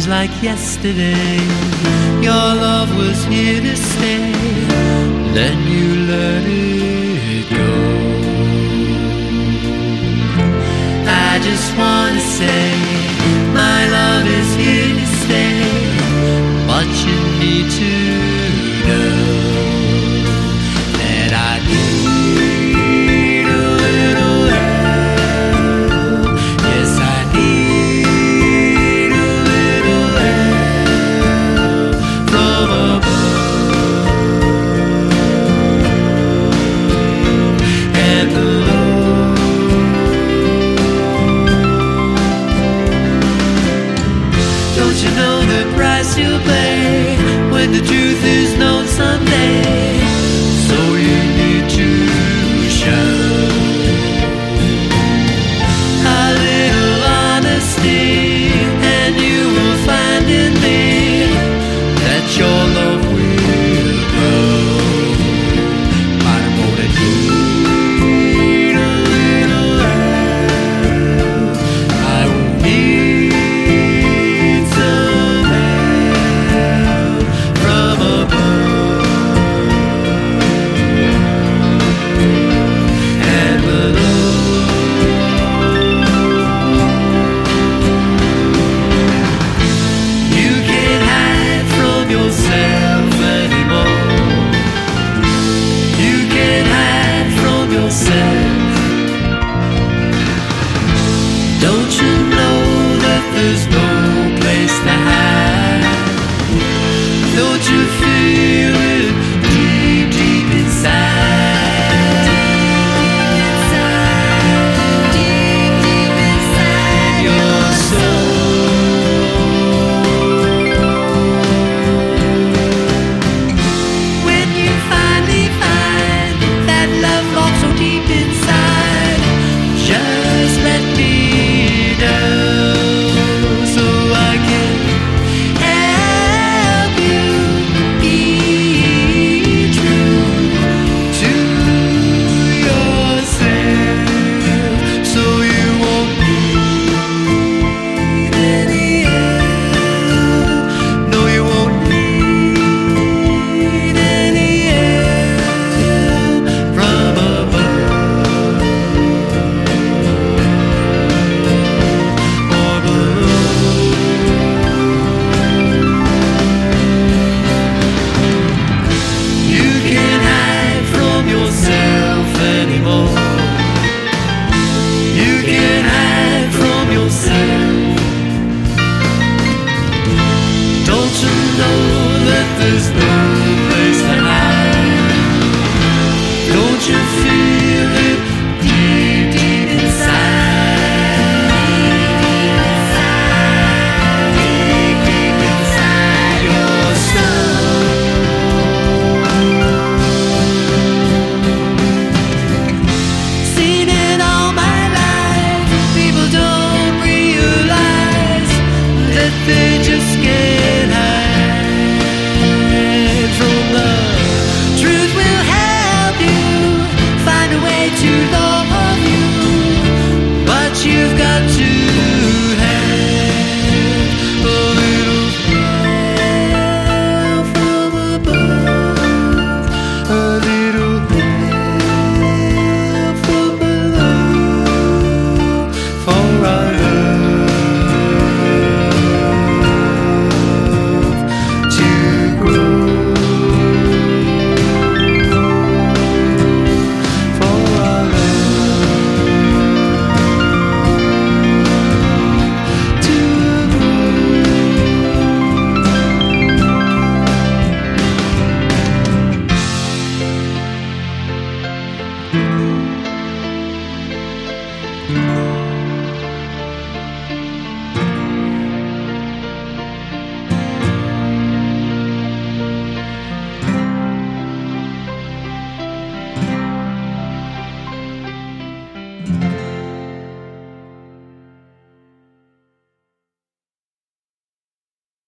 seems like yesterday. Your love was here to stay, then you let it go. I just wanna say. when the truth Don't you know that there's no